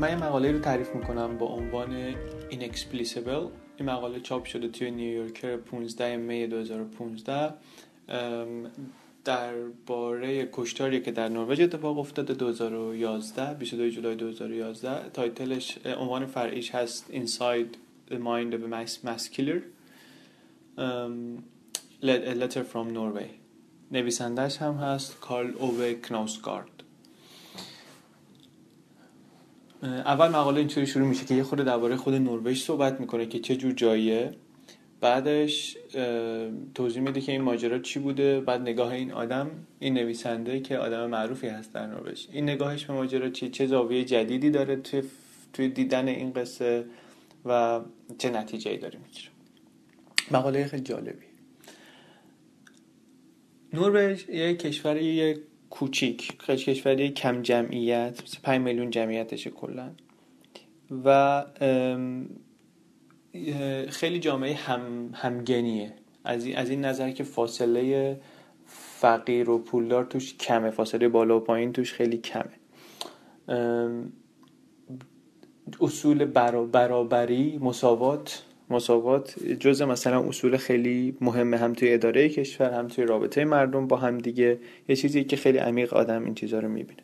من یه مقاله رو تعریف می‌کنم با عنوان Inexplicable. این مقاله چاپ شده توی نیویورکر 15 می 2015 درباره کشتاری که در نروژ اتفاق افتاده 2011 22 جولای 2011 تایتلش عنوان فرعیش هست Inside the Mind of a Mass, Killer. A Letter from Norway. نویسندش هم هست کارل اوه کناوسگارد اول مقاله اینطوری شروع میشه که یه خود درباره خود نروژ صحبت می‌کنه که چه جور جاییه. بعدش توضیح میده که این ماجرا چی بوده. بعد نگاه این آدم این نویسنده که آدم معروفی هست در نروژ. این نگاهش به ماجرا چی چه زاویه جدیدی داره توی توی دیدن این قصه و چه نتیجه ای داره می‌گیره. مقاله خیلی جالبی نروژ یه کشور یه کوچیک کشوری کم جمعیت 5 میلیون جمعیتشه کلا. و خیلی جامعه هم همگنیه. از این, از این نظر که فاصله فقیر و پولدار توش کمه فاصله بالا و پایین توش خیلی کمه. اصول برابری مساوات مساوات جز مثلا اصول خیلی مهمه هم توی اداره کشور هم توی رابطه مردم با هم دیگه. یه چیزی که خیلی عمیق آدم این چیزها رو می‌بینه.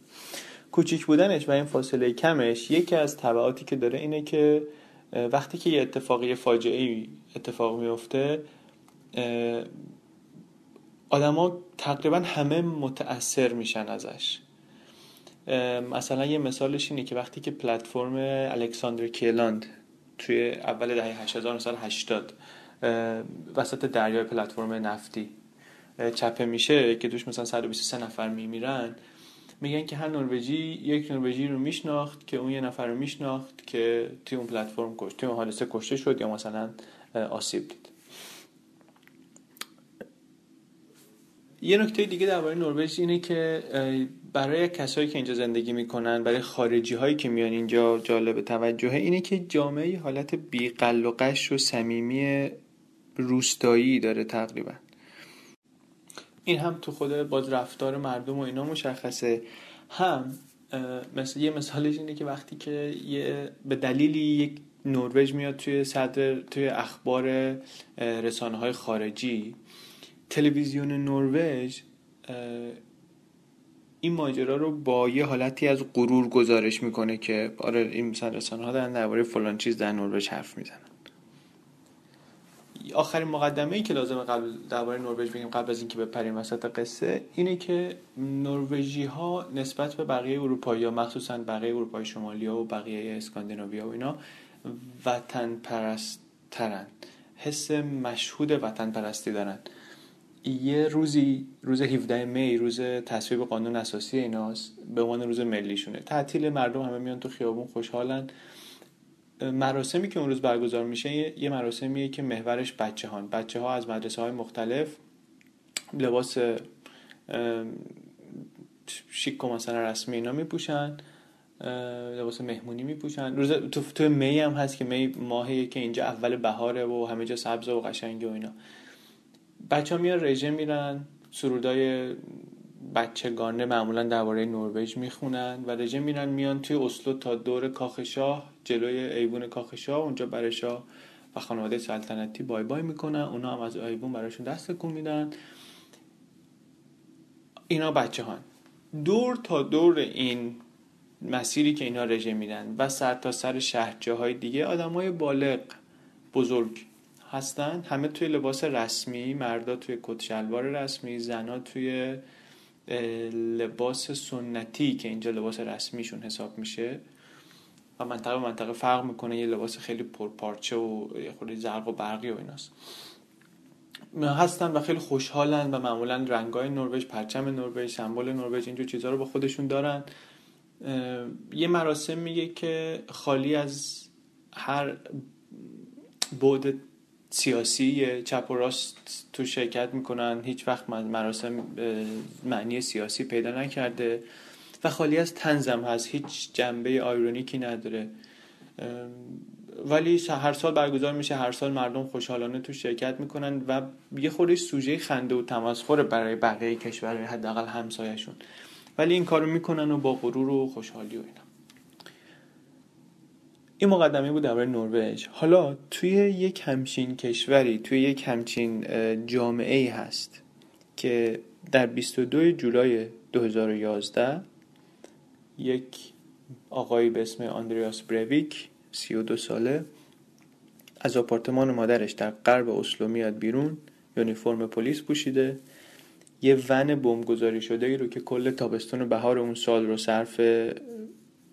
کوچیک بودنش و این فاصله کمش یکی از طبعاتی که داره اینه که وقتی که یه اتفاقی فاجعه اتفاق میفته آدما تقریبا همه متاثر میشن ازش. مثلا یه مثالش اینه که وقتی که پلتفرم الکساندر کیلاند توی اول دهه 1980 وسط دریای پلتفرم نفتی. چپه میشه که توش مثلا 123 نفر میمیرن. میگن که هر نروژی یک نروژی رو میشناخت که اون یه نفر رو میشناخت که توی اون پلتفرم کشت توی اون حادثه کشته شد یا مثلا آسیب دید. یه نکته دیگه درباره نروژ اینه که برای کسایی که اینجا زندگی می‌کنن برای خارجی هایی که میان اینجا جالب توجهه اینه که جامعه حالت بیقل و قش و صمیمی روستایی داره تقریبا. این هم تو خود باز رفتار مردم و اینا مشخصه. هم مثل یه مثالش اینه که وقتی که یه به دلیلی یک نروژ میاد توی صدر توی اخبار رسانه های خارجی تلویزیون نروژ این ماجرا رو با یه حالتی از غرور گزارش می‌کنه که آره این مثلا رسانه ها دارن درباره فلان چیز در نروژ حرف می‌زنن. آخرین مقدمه ای که لازم قبل درباره نروژ بگیم قبل از اینکه بپریم وسط قصه اینه که نروژی ها نسبت به بقیه اروپایی ها مخصوصا بقیه اروپای شمالی ها و بقیه اسکاندیناویا و اینا وطن پرست ترن حس مشهود وطن پرستی دارن. یه روزی روز 17 می روز تصویب قانون اساسی ایناست به عنوان روز ملیشونه. تعطیل مردم همه میان تو خیابون خوشحالن. مراسمی که اون روز برگزار میشه یه مراسمیه که محورش بچه هان بچه ها از مدرسه های مختلف لباس شیک و مثلا رسمی اینا میپوشن لباس مهمونی میپوشن. روز تو, تو می هم هست که می ماهیه که اینجا اول بهاره و همه جا سبز و قشنگه و اینا. بچه ها میان رژه میرن سرودای بچگانه معمولا درباره نروژ می‌خونن و رژه میرن میان توی اسلو تا دور کاخ شاه جلوی ایوون کاخ شاه اونجا برای شاه و خانواده سلطنتی بای بای می‌کنن. اونا هم از ایوون براشون دست کن میدن. اینا بچه ها دور تا دور این مسیری که اینا رژه میدن و سر تا سر شهر جاهای دیگه آدم های بالغ بزرگ. هستن. همه توی لباس رسمی مردا توی کت شلوار رسمی زنا توی لباس سنتی که اینجا لباس رسمیشون حساب میشه. و منطقه منطقه فرق می‌کنه یه لباس خیلی پرپارچه و یه خیلی زرق و برقی و ایناست. هستن و خیلی خوشحالن و معمولا رنگای نروژ پرچم نروژ سمبل نروژ اینجور چیزها رو با خودشون دارن. یه مراسم میگه که خالی از هر بعد سیاسی چپ و راست تو شرکت می‌کنن. هیچ وقت مراسم معنی سیاسی پیدا نکرده و خالی از تنزم هست. هیچ جنبه آیرونیکی نداره. ولی هر سال برگزار میشه. هر سال مردم خوشحالانه تو شرکت می‌کنن و یه خورده سوژه خنده و تمسخر برای بقیه کشور حداقل همسایهشون. ولی این کارو می‌کنن و با غرور و خوشحالی و اینا. این مقدمه بود درباره نروژ. حالا توی یک همچین کشوری توی یک همچین جامعه ای هست که در 22 جولای 2011 یک آقایی به اسم آندریاس برویک 32 ساله از آپارتمان مادرش در غرب اسلو میاد بیرون یونیفرم پلیس پوشیده. یه ون بمبگذاری شده ای رو که کل تابستون بهار اون سال رو صرف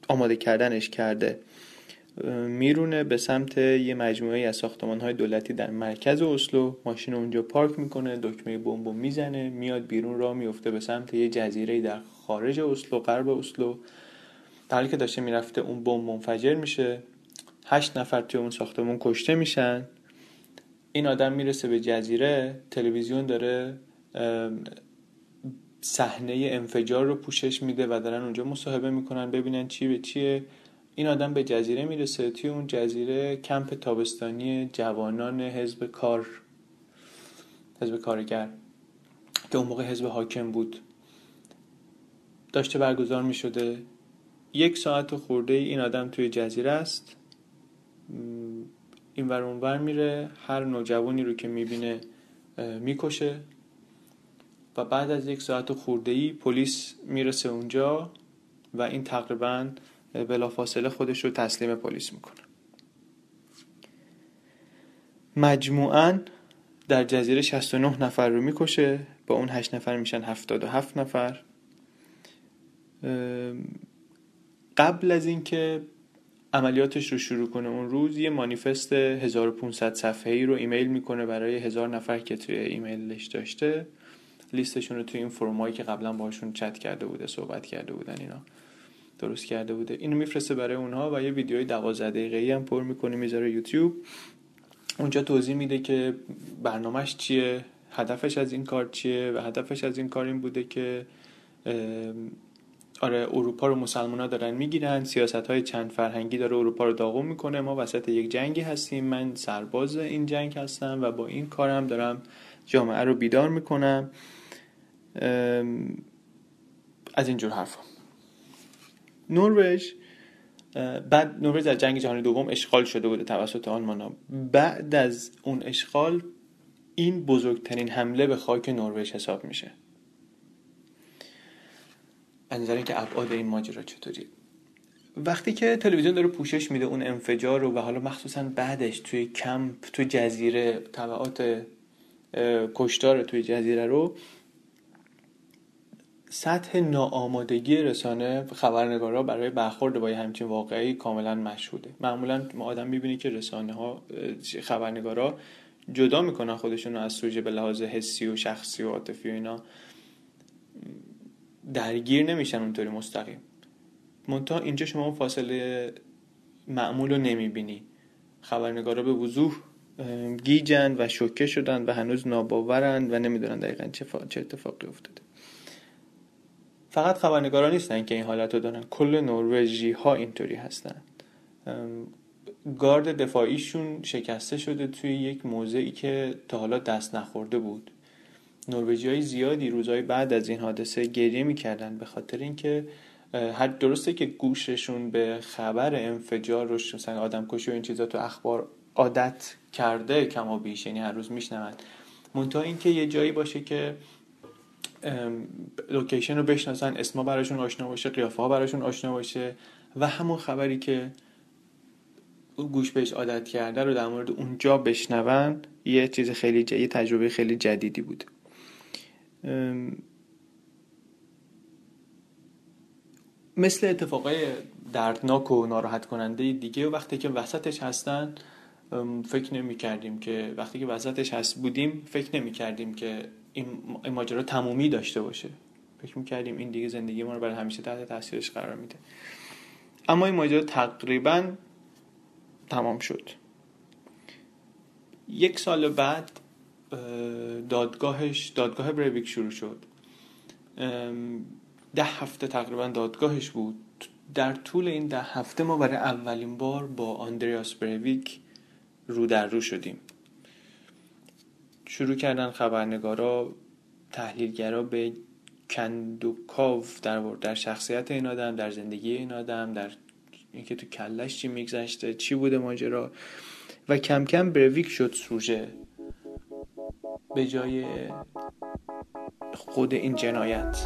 آماده کردنش کرده. میرونه به سمت یه مجموعه از ساختمان های دولتی در مرکز اسلو. ماشین اونجا پارک می‌کنه دکمه بمب می‌زنه میاد بیرون را میفته به سمت یه جزیره در خارج اسلو غرب اسلو. در حالی که داشته می‌رفته اون بمب منفجر میشه هشت نفر توی اون ساختمون کشته میشن. این آدم می‌رسه به جزیره تلویزیون داره صحنه انفجار رو پوشش میده و دارن اونجا مصاحبه می‌کنن ببینن چی به چیه. این آدم به جزیره می‌رسه توی اون جزیره کمپ تابستانی جوانان حزب کار حزب کارگر که اون موقع حزب حاکم بود. داشته برگزار می‌شده. یک ساعت خورده این آدم توی جزیره است. این ور اونور میره. هر نوجوانی رو که می‌بینه می‌کشه. و بعد از یک ساعت خورده ای پلیس می‌رسه اونجا و این تقریبا بلافاصله خودش رو تسلیم پلیس می‌کنه. مجموعا در جزیره 69 نفر رو می‌کشه. با اون 8 نفر میشن 77 نفر. قبل از اینکه عملیاتش رو شروع کنه اون روز یه مانیفست 1500 صفحه‌ای رو ایمیل می‌کنه برای هزار نفر که توی ایمیلش داشته. لیستشون رو توی این فرمایی که قبلا باشون چت کرده بوده صحبت کرده بودن اینا. درست کرده بوده. اینو میفرسته برای اونها و یه ویدیوی 12 دقیقه‌ای هم پر می‌کنه می‌ذاره یوتیوب. اونجا توضیح میده که برنامهش چیه هدفش از این کار چیه و هدفش از این کار این بوده که آره اروپا رو مسلمان ها دارن می‌گیرن سیاست های چند فرهنگی داره اروپا رو داغون می‌کنه. ما وسط یک جنگی هستیم من سرباز این جنگ هستم و با این کارم دارم جامعه رو بیدار می‌کنم. از اینجور حرفا. نروژ بعد نروژ در جنگ جهانی دوم اشغال شده بوده توسط آلمان ها بعد از اون اشغال این بزرگترین حمله به خاک نروژ حساب میشه. از اینکه ابعاد این ماجرا چطوری وقتی که تلویزیون داره پوشش میده اون انفجار رو و حالا مخصوصا بعدش توی کمپ توی جزیره طبعات کشتار توی جزیره رو سطح ناآمادگی رسانه خبرنگارا برای برخورد با همچین واقعی کاملا مشهوده. معمولا ما آدم می‌بینی که رسانه ها خبرنگارا جدا می‌کنن خودشون از سوژه به لحاظ حسی و شخصی و عاطفی و اینا. درگیر نمیشن اونطوری مستقیم. منتها اینجا شما فاصله معمول رو نمی‌بینی. خبرنگارا به وضوح گیجن و شوکه شدن و هنوز ناباورن و نمی‌دونن دقیقا چه, چه اتفاقی افتاده. فقط خبرنگارا نیستن که این حالت رو دارن. کل نروژی ها اینطوری هستن. گارد دفاعیشون شکسته شده توی یک موضعی که تا حالا دست نخورده بود. نروژی های زیادی روزهای بعد از این حادثه گریه می‌کردن به خاطر اینکه هر درسته که گوششون به خبر انفجار رو مثلا آدم کشی و این چیزا تو اخبار عادت کرده کما بیش یعنی هر روز میشنون. منتها اینکه یه جایی باشه که لوکیشن رو بشناسن اسما براشون آشنا باشه قیافه ها براشون آشنا باشه و همون خبری که گوش بهش عادت کرده رو در مورد اونجا بشنون یه چیز خیلی ج... یه تجربه خیلی جدیدی بود. مثل اتفاقای دردناک و ناراحت کننده دیگه وقتی که وسطش هستن فکر نمی کردیم که وقتی که وسطش هست بودیم فکر نمی کردیم که این ماجرا تمومی داشته باشه. فکر می‌کردیم این دیگه زندگی ما رو برای همیشه تحت تاثیرش قرار میده. اما این ماجرا تقریبا تمام شد. یک سال بعد دادگاهش دادگاه بریویک شروع شد. ده هفته تقریبا دادگاهش بود. در طول این ده هفته ما برای اولین بار با آندریاس بریویک رو در رو شدیم. شروع کردن خبرنگارا تحلیلگرا به کندوکاو در در شخصیت این آدم در زندگی این آدم در اینکه تو کلش چی میگذشته چی بوده ماجرا. و کم کم برویک شد سوژه به جای خود این جنایت.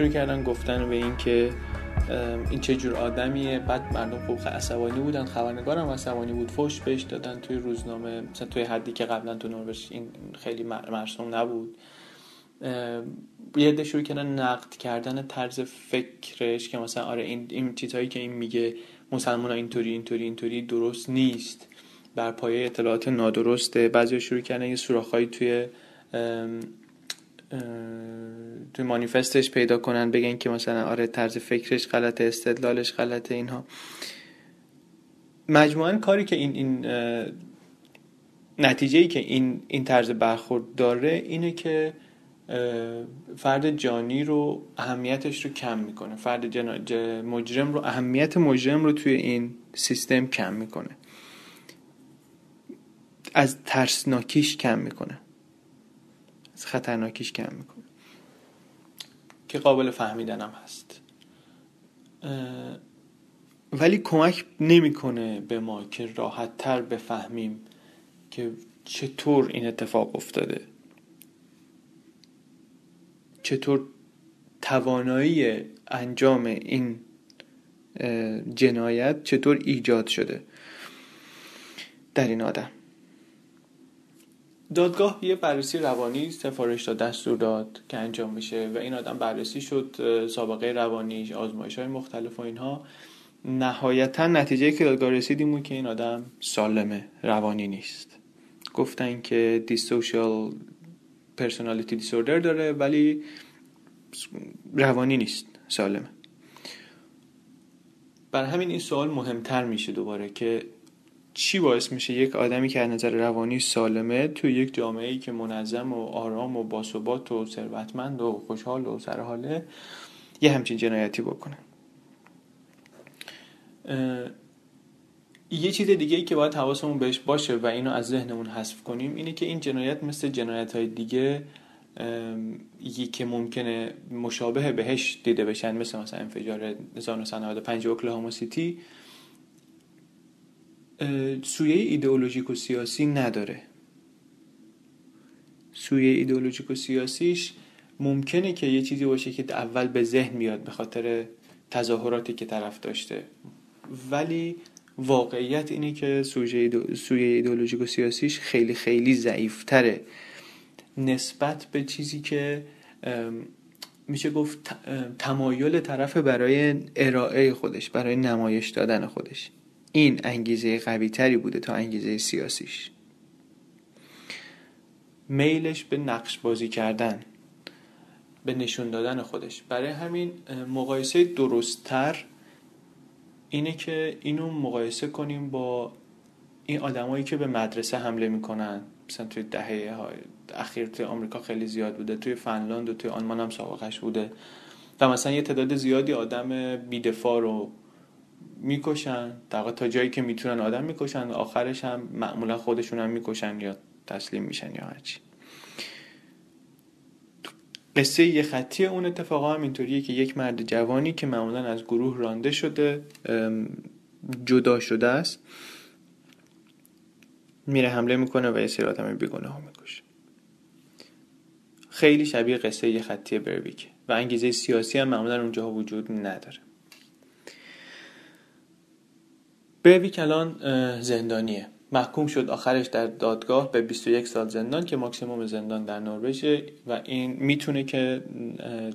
شروع کردن گفتن به این که این چه جور آدمیه. بعد مردم خوب عصبانی بودن. خبرنگارم عصبانی بود. فوش بهش دادن توی روزنامه. مثلا توی حدی که قبلا تو نروژ این خیلی مرسوم نبود. یه عده شروع کردن نقد کردن طرز فکرش که مثلا آره این این چیزهایی که این میگه مسلمان ها اینطوری اینطوری اینطوری درست نیست. بر پایه اطلاعات نادرسته. بعضی شروع کردن یه سوراخهایی توی توی مانیفستش پیدا کنن بگن که مثلا آره طرز فکرش غلطه استدلالش غلطه اینها. مجموعا کاری که این این نتیجه ای که این این طرز برخورد داره اینه که فرد جانی رو اهمیتش رو کم می‌کنه. فرد مجرم رو اهمیت مجرم رو توی این سیستم کم می‌کنه. از ترسناکیش کم می‌کنه. خطرناکیش کم می‌کنه. که قابل فهمیدن هم هست ولی کمک نمی‌کنه به ما که راحت تر بفهمیم که چطور این اتفاق افتاده. چطور توانایی انجام این جنایت چطور ایجاد شده در این آدم. دادگاه یه بررسی روانی سفارش داد دستور داد که انجام بشه و این آدم بررسی شد سابقه روانیش آزمایش های مختلف و اینها. نهایتا نتیجه که دادگاه رسیدیم که این آدم سالمه روانی نیست. گفتن که دیسوشیال پرسونالیتی دیسوردر داره ولی روانی نیست سالمه. بر همین این سوال مهمتر میشه دوباره که چی باعث میشه یک آدمی که از نظر روانی سالمه تو یک جامعه ای که منظم و آرام و باثبات و ثروتمند و خوشحال و سرحاله یه همچین جنایتی بکنه؟ یه چیز دیگه ای که باید حواسمون بهش باشه و اینو از ذهنمون حذف کنیم اینه که این جنایت مثل جنایت های دیگه که ممکنه مشابه بهش دیده بشن مثل مثلا انفجار 1995 اوکلاهوما سیتی. سویه ایدئولوژیک و سیاسی نداره. سویه ایدئولوژیک و سیاسیش ممکنه که یه چیزی باشه که اول به ذهن میاد به خاطر تظاهراتی که طرف داشته. ولی واقعیت اینه که سویه ایدئولوژیک و سیاسیش خیلی خیلی ضعیفتره. نسبت به چیزی که میشه گفت تمایل طرف برای ارائه خودش برای نمایش دادن خودش. این انگیزه قوی تری بوده تا انگیزه سیاسیش. میلش به نقش بازی کردن به نشون دادن خودش. برای همین مقایسه درستتر اینه که اینو مقایسه کنیم با این آدمایی که به مدرسه حمله می‌کنن. مثلا توی دهه اخیر توی آمریکا خیلی زیاد بوده توی فنلاند و توی آلمان هم سابقش بوده. و مثلا یه تعداد زیادی آدم بیدفاع رو می‌کشن در تا جایی که می‌تونن آدم می‌کشن آخرش هم معمولا خودشون هم می‌کشن یا تسلیم میشن یا هرچی. قصه یه خطی اون اتفاقا هم اینطوریه که یک مرد جوانی که معمولا از گروه رانده شده جدا شده است میره حمله می‌کنه و یه سری آدم بیگناه می‌کشه. خیلی شبیه قصه یه خطی برویکه و انگیزه سیاسی هم معمولا اونجا وجود نداره. برویک الان زندانیه. محکوم شد آخرش در دادگاه به 21 سال زندان که ماکسیموم زندان در نروژ و این می‌تونه که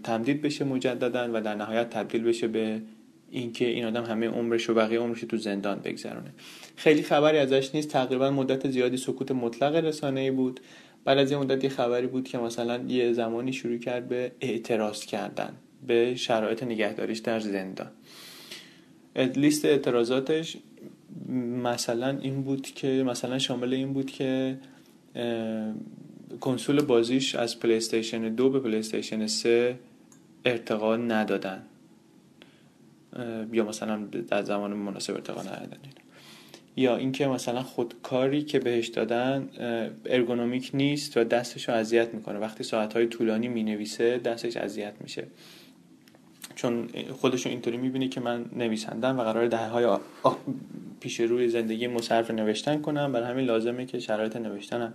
تمدید بشه مجددا و در نهایت تبدیل بشه به اینکه این آدم همه عمرش و بقیه عمرش تو زندان بگذرونه. خیلی خبری ازش نیست. تقریبا مدت زیادی سکوت مطلق رسانه ای بود. بعد از یه مدت یه خبری بود که مثلا یه زمانی شروع کرد به اعتراض کردن به شرایط نگهداریش در زندان. لیست اعتراضاتش مثلا این بود که مثلا شامل این بود که کنسول بازیش از پلی استیشن دو به پلی استیشن سه ارتقا ندادن. یا مثلا در زمان مناسب ارتقا ندادن. یا اینکه مثلا خودکاری که بهش دادن ارگونومیک نیست و دستش رو اذیت می‌کنه. وقتی ساعتهای طولانی می‌نویسه دستش اذیت میشه. چون خودشون اینطوری می‌بینی که من نویسندم و قرار ده های پیش روی زندگی مصرف نوشتن کنم. برای همین لازمه که شرایط نوشتنم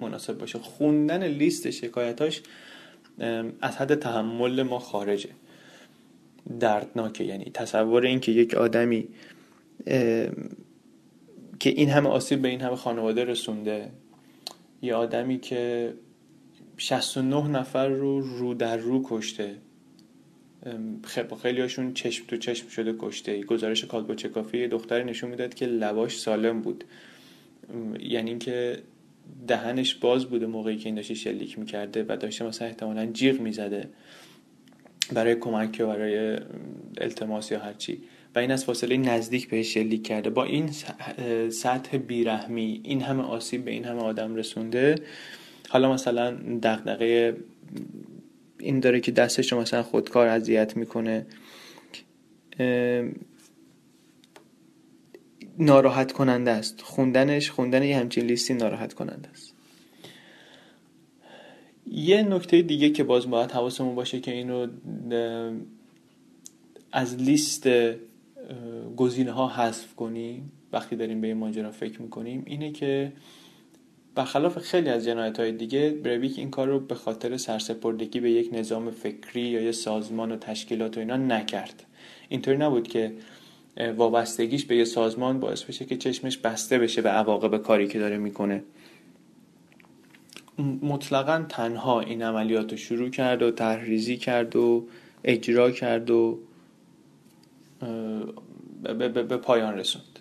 مناسب باشه. خوندن لیست شکایتاش از حد تحمل ما خارجه. دردناکه. یعنی تصور این که یک آدمی که این همه آسیب به این همه خانواده رسونده یه آدمی که 69 نفر رو رو در رو کشته خب خیلی هاشون چشم تو چشم شده کشته گزارش کالبو چکافی دختری نشون می‌داد که لباش سالم بود. یعنی اینکه دهنش باز بوده موقعی که این داشته شلیک می‌کرده و داشته مثلا احتمالا جیغ می‌زده برای کمک یا برای التماس یا هرچی. و این از فاصله نزدیک بهش شلیک کرده. با این سطح بیرحمی این همه آسیب به این همه آدم رسونده حالا مثلا دغدغه این داره که دستش رو مثلا خودکار اذیت می‌کنه. ناراحت کننده است. خوندنش خوندن یه همچین لیستی ناراحت کننده است. یه نکته دیگه که باز باید حواسمون باشه که اینو از لیست گزینه ها حذف کنیم وقتی داریم به این ماجرا فکر می‌کنیم اینه که برخلاف خیلی از جنایت های دیگه برویک این کار رو به خاطر سرسپردگی به یک نظام فکری یا یه سازمان و تشکیلات و اینا نکرد. اینطوری نبود که وابستگیش به یه سازمان باعث بشه که چشمش بسته بشه به عواقب کاری که داره می‌کنه. مطلقا تنها این عملیات رو شروع کرد و تحریزی کرد و اجرا کرد و به پایان رسوند.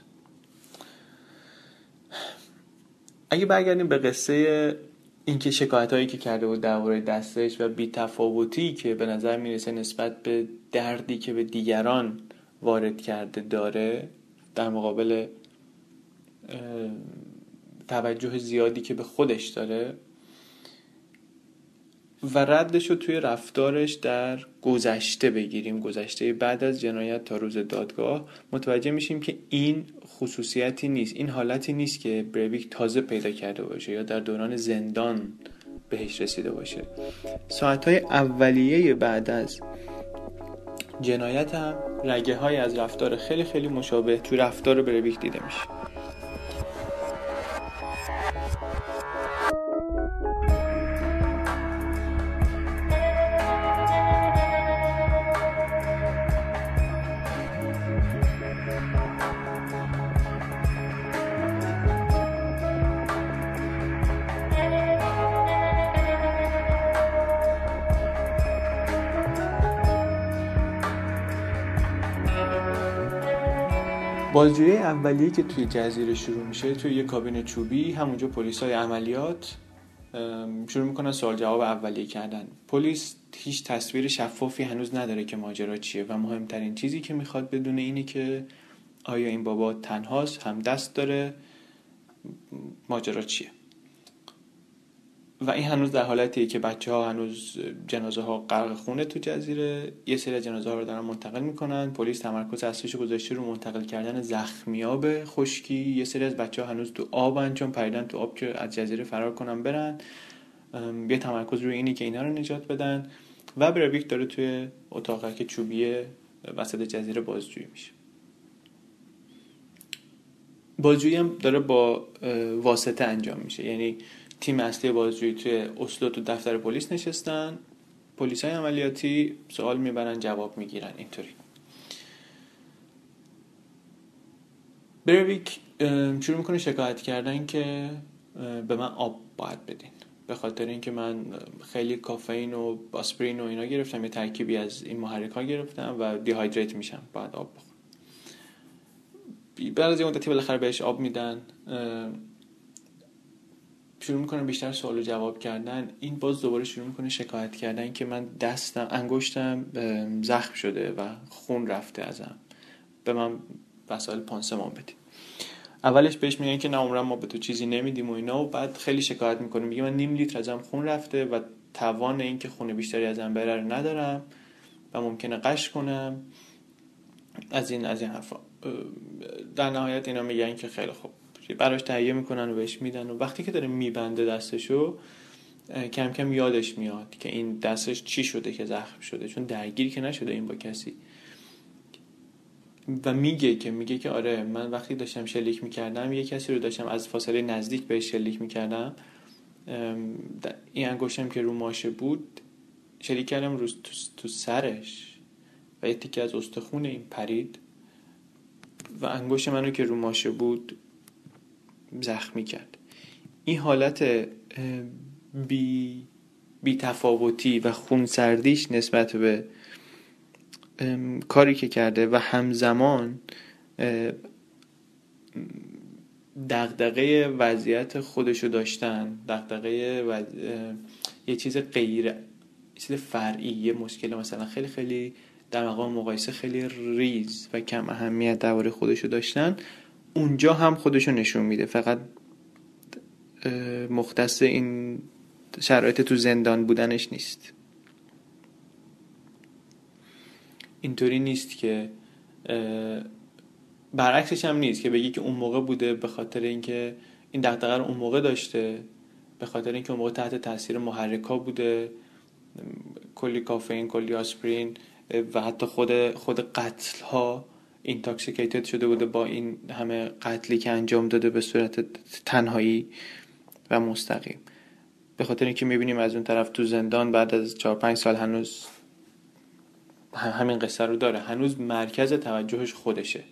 اگه برگردیم به قصه اینکه شکایت هایی که کرده بود درباره دستش و بی تفاوتی که به نظر می‌رسه نسبت به دردی که به دیگران وارد کرده داره در مقابل توجه زیادی که به خودش داره و ردش رو توی رفتارش در گذشته بگیریم. گذشته بعد از جنایت تا روز دادگاه متوجه میشیم که این خصوصیتی نیست. این حالتی نیست که بریویک تازه پیدا کرده باشه یا در دوران زندان بهش رسیده باشه. ساعتهای اولیه بعد از جنایت هم رگه های از رفتار خیلی خیلی مشابه تو رفتار بریویک دیده میشه. بازجویی اولیه که توی جزیره شروع میشه توی یه کابین چوبی همونجا پلیس های عملیات شروع می‌کنن سوال جواب اولیه کردن. پلیس هیچ تصویر شفافی هنوز نداره که ماجرا چیه و مهمترین چیزی که می‌خواد بدونه اینه که آیا این بابا تنهاست هم دست داره ماجرا چیه. و این هنوز در حالتیه که بچه ها هنوز جنازه ها غرق خونه تو جزیره. یه سری از جنازه ها رو دارن منتقل می‌کنن. پلیس تمرکز اصلیش گذاشته رو منتقل کردن زخمیاب خشکی. یه سری از بچه ها هنوز تو آبن چون پریدن تو آب که از جزیره فرار کنن برن. یه تمرکز روی اینی که اینا رو نجات بدن و برویک داره توی که چوبی وسط جزیره بازجویی میشه. بازجویی هم داره با واسطه انجام میشه. یعنی تیم اصلی بازجویی توی اسلو تو دفتر پلیس نشستن. پلیس های عملیاتی سوال می‌برن جواب می‌گیرن اینطوری. برویک شروع می‌کنه شکایت کردن که به من آب باید بدین. به خاطر اینکه من خیلی کافئین و آسپرین و اینا گرفتم یه ترکیبی از این محرک ها گرفتم و دیهایدریت میشم باید آب بخورم. بعد از یه مدتی بالاخره بهش آب میدن. شروع می‌کنه بیشتر سوال و جواب کردن. این باز دوباره شروع می‌کنه شکایت کردن که من دستم انگشتم زخم شده و خون رفته ازم. به من وسایل پانسمان بدید اولش بهش میگن که نه عمرم ما به تو چیزی نمیدیم و اینا. و بعد خیلی شکایت می‌کنه. میگه من نیم لیتر ازم خون رفته و توان اینکه خون بیشتری ازم بره ندارم و ممکنه قش کنم. از این از این حرفا. در نهایت اینا میگن که خیلی خوب. براش تهیه می‌کنن و بهش میدن و وقتی که داره میبنده دستشو کم کم یادش میاد که این دستش چی شده که زخم شده چون درگیر که نشده این با کسی. و میگه که میگه که آره من وقتی داشتم شلیک می‌کردم یه کسی رو داشتم از فاصله نزدیک بهش شلیک می‌کردم. این انگشتم که رو ماشه بود شلیک کردم رو تو سرش و یه تیکه از استخون این پرید و انگشت منو که رو ماشه بود زخمی کرد. این حالت بی, بی تفاوتی و خونسردیش نسبت به کاری که کرده و همزمان دغدغه وضعیت خودشو داشتن دغدغه وز... یه چیز غیر چیز فرعی یه مشکل مثلا خیلی خیلی در مقام مقایسه خیلی ریز و کم اهمیت درباره خودشو داشتن. اونجا هم خودشو نشون میده. فقط مختص این شرایط تو زندان بودنش نیست. اینطوری نیست که برعکسش هم نیست که بگی که اون موقع بوده به خاطر اینکه این دغدغه رو اون موقع داشته به خاطر اینکه اون موقع تحت تاثیر محرکا بوده. کلی کافئین کلی آسپرین و حتی خود خود قتل ها intoxicated شده بوده با این همه قتلی که انجام داده به صورت تنهایی و مستقیم. به خاطر اینکه می‌بینیم از اون طرف تو زندان بعد از 4 5 سال هنوز همین قصه رو داره. هنوز مرکز توجهش خودشه.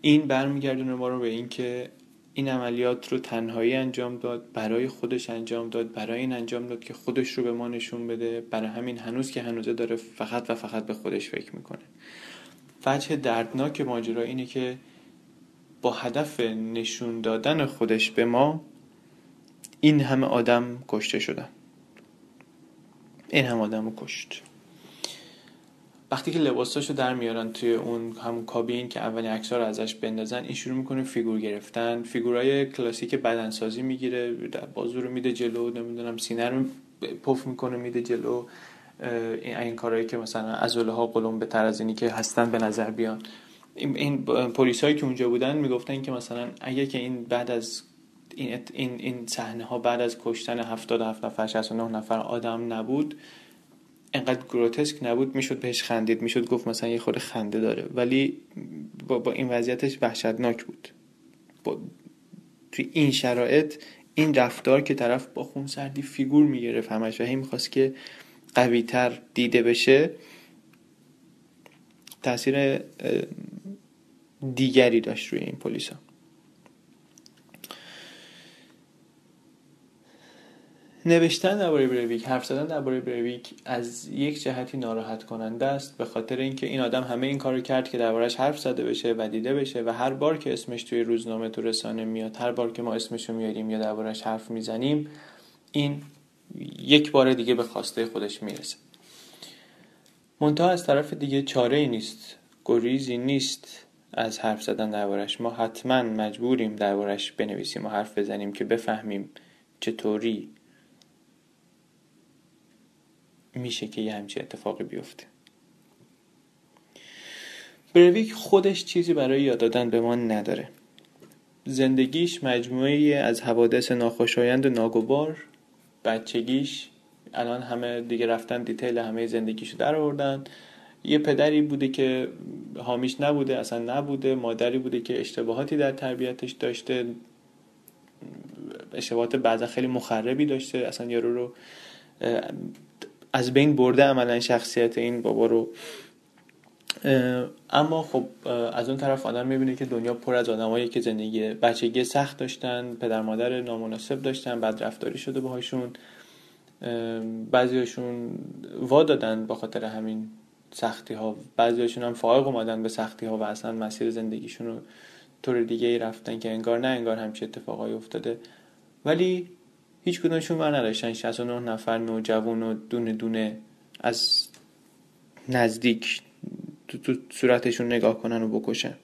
این برمیگردونه ما رو به اینکه این عملیات رو تنهایی انجام داد برای خودش انجام داد برای این انجام داد که خودش رو به ما نشون بده. برای همین هنوز که هنوزه داره فقط و فقط به خودش فکر می‌کنه. وجه دردناک ماجرا اینه که با هدف نشون دادن خودش به ما این همه آدم کشته شدن. این همه آدم رو کشت. وقتی که لباساشو در میارن توی اون همون کابین که اولین عکس‌ها رو ازش بندازن این شروع می‌کنه فیگور گرفتن. فیگورای کلاسیک بدنسازی می‌گیره بازو رو میده جلو نمی‌دونم سینه رو پف می‌کنه میده جلو. این این کارهایی که مثلا عضله ها قلم به از اینی که هستن به نظر بیان. این, این پلیسایی که اونجا بودن می‌گفتن که مثلا اگه که این بعد از این این این صحنه ها بعد از کشتن 77 نفر 69 نفر آدم نبود انقدر گروتسک نبود می‌شد بهش خندید می‌شد گفت مثلا یه خورده خنده داره. ولی با, با این وضعیتش وحشتناک بود. با توی این شرایط این رفتار که طرف با خون سردی فیگور می‌گرفت همش و هی می‌خواست که قوی تر دیده بشه تاثیر دیگری داشت روی این پلیسا. نوشتن درباره بریویک حرف زدن درباره بریویک از یک جهتی ناراحت کننده است به خاطر اینکه این آدم همه این کارو کرد که دربارش حرف زده بشه و دیده بشه و هر بار که اسمش توی روزنامه تو رسانه میاد هر بار که ما اسمشو میاریم یا دربارش حرف می‌زنیم این یک بار دیگه به خواسته خودش می‌رسه. منتها از طرف دیگه چاره ای نیست گریزی نیست از حرف زدن دربارش. ما حتما مجبوریم دربارش بنویسیم و حرف بزنیم که بفهمیم چطوری میشه که یه همچین اتفاقی بیفته. برویک خودش چیزی برای یاد دادن به ما نداره. زندگیش مجموعی از حوادث ناخوشایند و ناگوار بچگیش الان همه دیگه رفتن دیتیل همه زندگیشو در آوردن یه پدری بوده که حامیش نبوده اصلا نبوده. مادری بوده که اشتباهاتی در تربیتش داشته. اشتباهات بعضا خیلی مخربی داشته. اصلا یارو رو از بین برده عملا شخصیت این بابا رو. اما خب از اون طرف آدم می‌بینه که دنیا پر از آدمایی که زندگی بچگی سخت داشتن پدر مادر نامناسب داشتن بد رفتاری شده باهاشون. بعضیاشون وا دادن با خاطر همین سختی ها بعضیاشون هم فائق اومدن به سختی ها و اصلا مسیر زندگیشون رو طور دیگه ای رفتن که انگار نه انگار همچی اتفاقایی افتاده. ولی هیچ کدومشون بر نداشتن 69 نفر نوجوان و دونه دونه از نزدیک تو, تو صورتشون نگاه کنن و بکشن.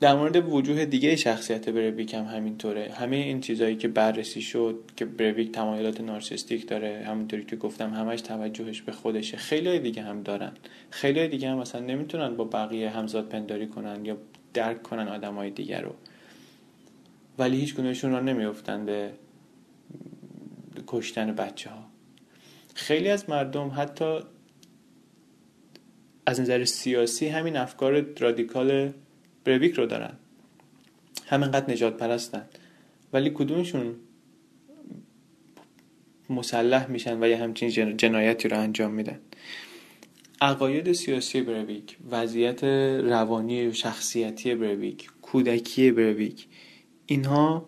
در مورد وجوه دیگه شخصیت برویک هم همینطوره. همه این چیزهایی که بررسی شد که برویک تمایلات نارسیستیک داره همونطوری که گفتم همش توجهش به خودشه. خیلی دیگه هم دارن. خیلی دیگه هم مثلا نمی‌تونن با بقیه همزاد پنداری کنن یا درک کنن آدمای دیگر رو. ولی هیچ گونهشون را نمیفتن به کشتن بچه ها خیلی از مردم حتی از نظر سیاسی همین افکار رادیکال برویک رو دارن. همینقدر نجات پرستن. ولی کدومشون مسلح میشن و یه همچین جنایتی رو انجام میدن؟ عقاید سیاسی برویک وضعیت روانی و شخصیتی برویک کودکی برویک اینها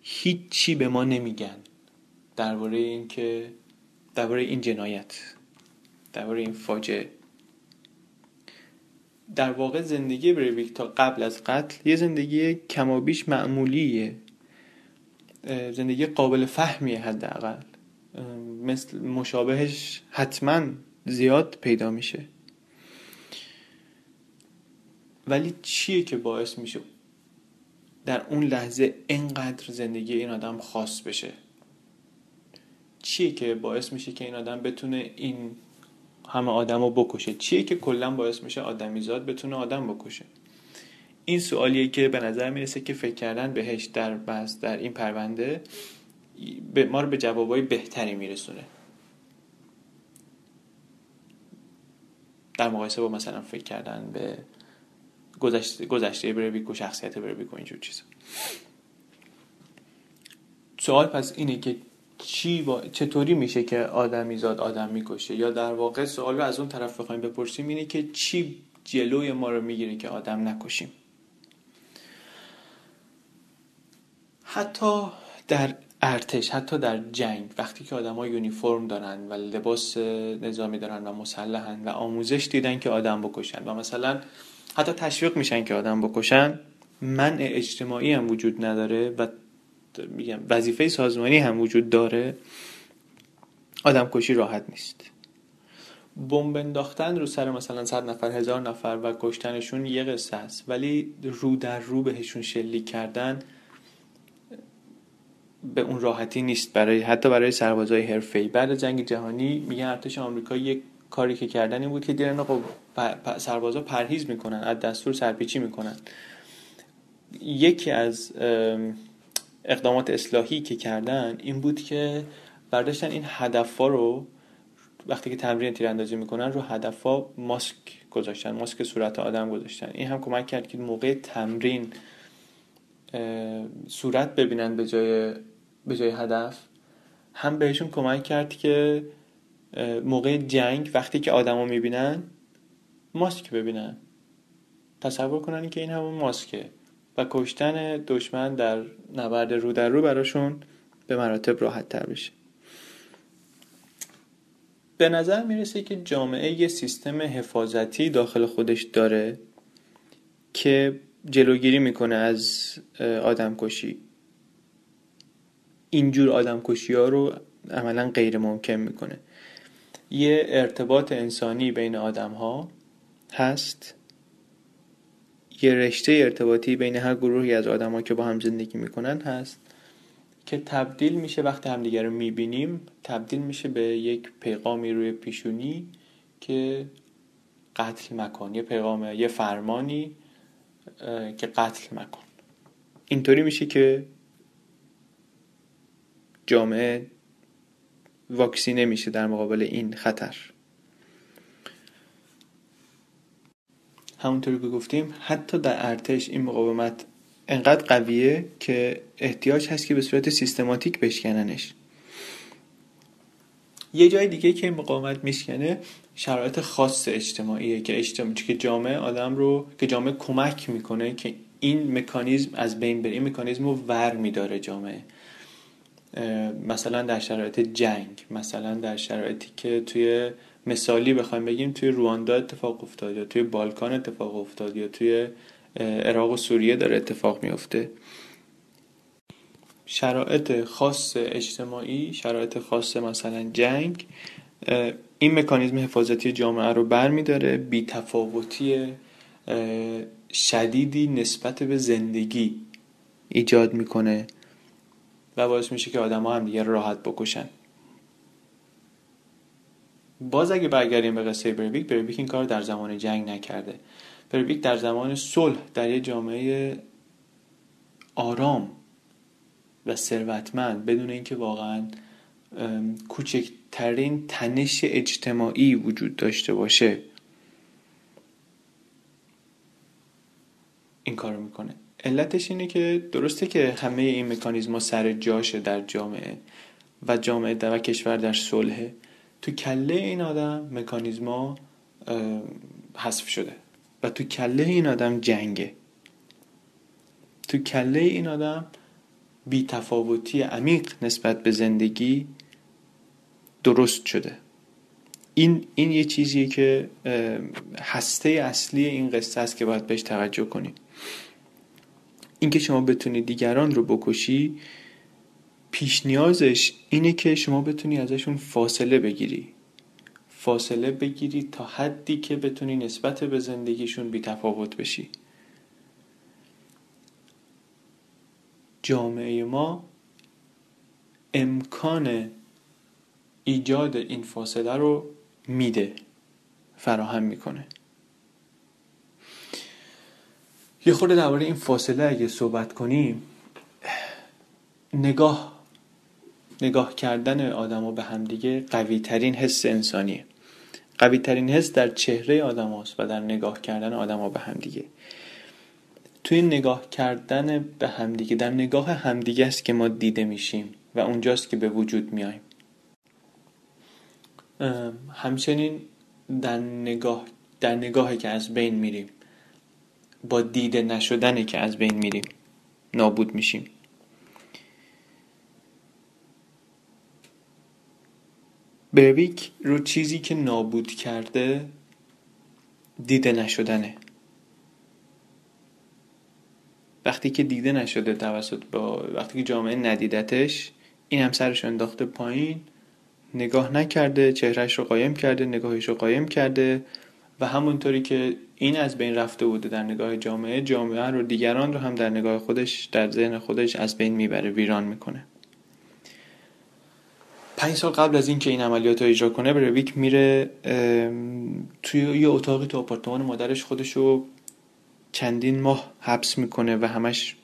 هیچی به ما نمیگن درباره این که درباره این جنایت درباره این فاجعه. در واقع زندگی بریویک تا قبل از قتل یه زندگی کمابیش معمولیه. زندگی قابل فهمیه حداقل. مثل مشابهش حتما زیاد پیدا میشه. ولی چیه که باعث میشه در اون لحظه اینقدر زندگی این آدم خاص بشه. چیه که باعث میشه که این آدم بتونه این همه آدم رو بکشه؟ چیه که کلا باعث میشه آدمیزاد بتونه آدم بکشه؟ این سوالیه که به نظر می‌رسه که فکر کردن بهش در بس در این پرونده ما رو به جوابای بهتری میرسونه. در مقایسه با مثلا فکر کردن به گذشته, گذشته و شخصیت برویک و اینجور چیزا. سوال پس اینه که چی با... چطوری میشه که آدمی زاد آدم می‌کشه؟ یا در واقع سوال رو از اون طرف بخوایم بپرسیم اینه که چی جلوی ما رو می‌گیره که آدم نکشیم؟ حتی در ارتش حتی در جنگ وقتی که آدم ها یونیفرم دارن و لباس نظامی دارن و مسلحن و آموزش دیدن که آدم بکشن و مثلا حتی تشویق میشن که آدم بکشن. منع اجتماعی هم وجود نداره و میگم وظیفه سازمانی هم وجود داره. آدم کشی راحت نیست. بمب انداختن رو سر مثلا صد نفر هزار نفر و کشتنشون یه قصه است. ولی رو در رو بهشون شلیک کردن به اون راحتی نیست برای حتی برای سربازای حرفه‌ای. بعد جنگ جهانی میگن ارتش آمریکا یک کاری که کردن بود که دیدن خب سربازا پرهیز می‌کنن از دستور سرپیچی می‌کنن. یکی از اقدامات اصلاحی که کردن این بود که برداشتن این هدفها رو وقتی که تمرین تیراندازی می‌کنن رو هدفها ماسک گذاشتن ماسک صورت آدم گذاشتن. این هم کمک کرد که موقع تمرین صورت ببینن به جای به جای هدف. هم بهشون کمک کرد که موقع جنگ وقتی که آدما می‌بینن ماسک ببینن. تصور کنن که این همون ماسکه و کشتن دشمن در نبرد رو در رو براشون به مراتب راحت تر بشه. به نظر می‌رسه که جامعه یه سیستم حفاظتی داخل خودش داره که جلوگیری می‌کنه از آدم کشی اینجور آدم کشی ها رو عملا غیر ممکن می‌کنه. یه ارتباط انسانی بین آدم ها هست. یه رشته ارتباطی بین هر گروهی از آدما که با هم زندگی می‌کنن هست که تبدیل میشه وقتی همدیگه رو می‌بینیم تبدیل میشه به یک پیغامی روی پیشونی که قتل مکن یه پیغام یه فرمانی که قتل مکن. اینطوری میشه که جامعه واکسینه میشه در مقابل این خطر. همونطوری که گفتیم حتی در ارتش این مقاومت انقدر قویه که احتیاج هست که به صورت سیستماتیک بشکننش. یه جای دیگه که این مقاومت میشکنه شرایط خاص اجتماعیه که اجتماعی که جامعه آدم رو که جامعه کمک می‌کنه که این مکانیزم از بین بره این مکانیزم رو ور میداره جامعه. مثلا در شرایط جنگ مثلا در شرایطی که توی مثالی بخوایم بگیم توی رواندا اتفاق افتاد یا توی بالکان اتفاق افتاد یا توی عراق و سوریه داره اتفاق میفته. شرایط خاص اجتماعی شرایط خاص مثلا جنگ این مکانیزم حفاظتی جامعه رو بر میداره بی تفاوتی شدیدی نسبت به زندگی ایجاد می‌کنه و باعث میشه که آدم ها هم دیگه راحت بکشن. باز اگه برگردیم به قصه برویک برویک این کار در زمان جنگ نکرده. برویک در زمان صلح در یه جامعه آرام و ثروتمند بدون اینکه واقعا کوچکترین تنش اجتماعی وجود داشته باشه. این کارو می‌کنه. علتش اینه که درسته که همه این مکانیزما سر جاشه در جامعه و جامعه و کشور در صلحه. تو کله این آدم مکانیزما حذف شده و تو کله این آدم جنگه. تو کله این آدم بی تفاوتی عمیق نسبت به زندگی درست شده. این این یه چیزیه که هسته اصلی این قصه است که باید بهش توجه کنیم اینکه شما بتونی دیگران رو بکشی پیش نیازش اینه که شما بتونی ازشون فاصله بگیری. فاصله بگیری تا حدی که بتونی نسبت به زندگیشون بی تفاوت بشی. جامعه ما امکان ایجاد این فاصله رو میده فراهم می‌کنه. یه خورده درباره این فاصله اگه صحبت کنیم نگاه نگاه کردن آدما به همدیگه قوی ترین حس انسانیه. قوی ترین حس در چهره آدم هست و در نگاه کردن آدما به همدیگه. توی نگاه کردن به همدیگه در نگاه همدیگه است که ما دیده میشیم و اونجاست که به وجود میایم همچنین در نگاه در نگاهی که از بین میریم با دیده نشدنی که از بین میریم نابود میشیم. برویک رو چیزی که نابود کرده دیده نشدنه. وقتی که دیده نشده توسط با وقتی که جامعه ندیدتش این هم سرش انداخته پایین نگاه نکرده چهرهش رو قایم کرده نگاهش رو قایم کرده و همونطوری که این از بین رفته بوده در نگاه جامعه جامعه رو دیگران رو هم در نگاه خودش در ذهن خودش از بین می‌بره ویران می‌کنه. پنج سال قبل از اینکه این عملیات رو اجرا کنه برویک میره توی یه اتاقی تو آپارتمان مادرش خودشو چندین ماه حبس می‌کنه و همش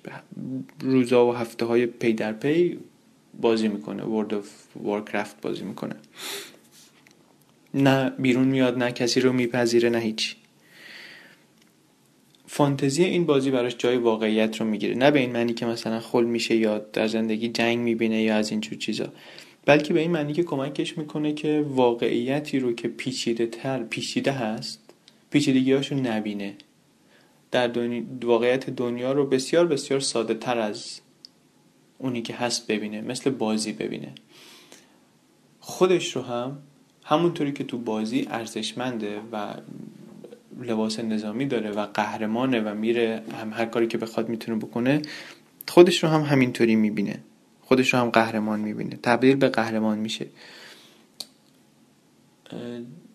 روزا و هفته های پی در پی بازی می‌کنه World of Warcraft بازی می‌کنه. نه بیرون میاد نه کسی رو میپذیره نه هیچی. فانتزی این بازی براش جای واقعیت رو می‌گیره. نه به این معنی که مثلا خل میشه یا در زندگی جنگ می‌بینه یا از این چیزا. بلکه به این معنی که کمکش می‌کنه که واقعیتی رو که پیچیده تر پیچیده هست پیچیدگی هاشو نبینه. در واقعیت دنیا رو بسیار بسیار ساده تر از اونی که هست ببینه مثل بازی ببینه. خودش رو هم همونطوری که تو بازی ارزشمنده و لباس نظامی داره و قهرمانه و میره هم هر کاری که بخواد می‌تونه بکنه خودش رو هم همینطوری می‌بینه. خودش رو هم قهرمان می‌بینه. تبدیل به قهرمان میشه.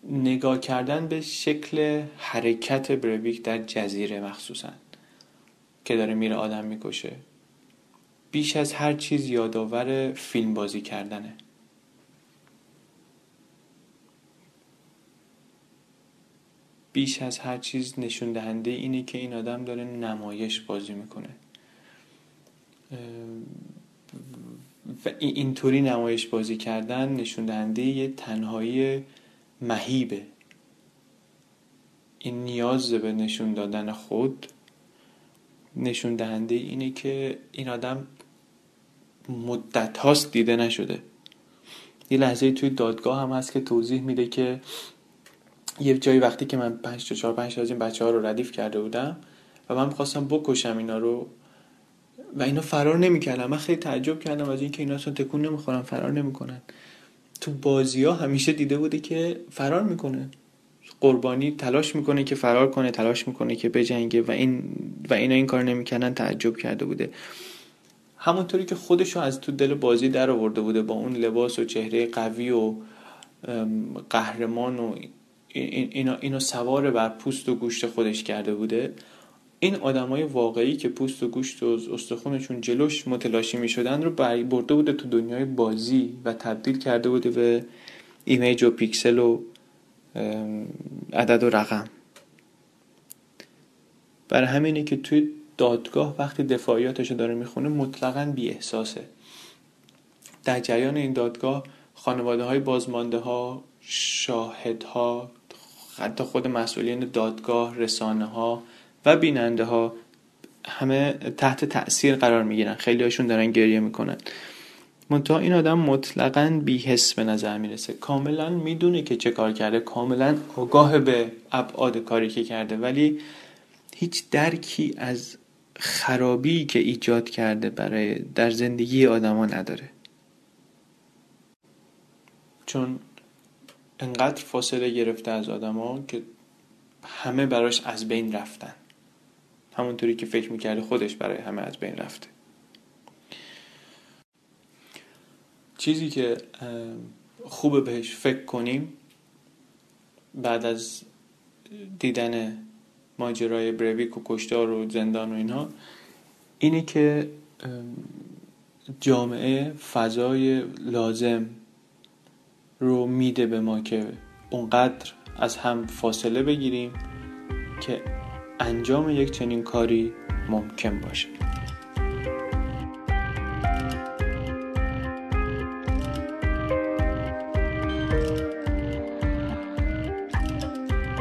نگاه کردن به شکل حرکت برویک در جزیره مخصوصا که داره میره آدم می‌کشه. بیش از هر چیز یادآور فیلم بازی کردنه. بیش از هر چیز نشون دهنده اینه که این آدم داره نمایش بازی می‌کنه. و اینطوری نمایش بازی کردن نشون دهنده یه تنهایی مهیبه. این نیاز به نشون دادن خود نشون دهنده اینه که این آدم مدت هاست دیده نشده. یه لحظه توی دادگاه هم هست که توضیح میده که یه جایی وقتی که من پنج تا چهار پنج از این بچه ها رو ردیف کرده بودم و من می‌خواستم بکشم اینا رو و اینا فرار نمی‌کردن. من خیلی تعجب کردم از اینکه اینا اصلا تکون نمی‌خورن فرار نمی‌کنن. تو بازی ها همیشه دیده بوده که فرار می‌کنه. قربانی تلاش می‌کنه که فرار کنه تلاش می‌کنه که بجنگه و این و اینا این کار نمی‌کنن تعجب کرده بوده. همونطوری که خودشو از تو دل بازی در آورده بوده با اون لباس و چهره قوی و قهرمان و اینو, اینو سوار بر پوست و گوشت خودش کرده بوده. این آدمای واقعی که پوست و گوشت و استخونشون جلوش متلاشی می شدن رو برده بوده تو دنیای بازی و تبدیل کرده بوده به image و پیکسل و عدد و رقم. برای همینه که توی دادگاه وقتی دفاعیاتش رو داره می‌خونه مطلقا بی احساسه در جریان این دادگاه خانواده های بازمانده ها شاهد ها حتی خود مسئولین دادگاه رسانه ها و بیننده ها همه تحت تاثیر قرار می‌گیرن. خیلی هاشون دارن گریه می‌کنن. منتها این آدم مطلقا بیحس به نظر می‌رسه. کاملا می‌دونه که چه کار کرده. کاملا آگاه به ابعاد کاری که کرده. ولی هیچ درکی از خرابی که ایجاد کرده برای در زندگی آدما نداره. چون انقدر فاصله گرفته از آدما که همه براش از بین رفتن. همونطوری که فکر می‌کرده خودش برای همه از بین رفته. چیزی که خوبه بهش فکر کنیم بعد از دیدن ماجرای بریویک و کشتار و زندان و اینها اینه که جامعه فضای لازم رو میده به ما که اونقدر از هم فاصله بگیریم که انجام یک چنین کاری ممکن باشه.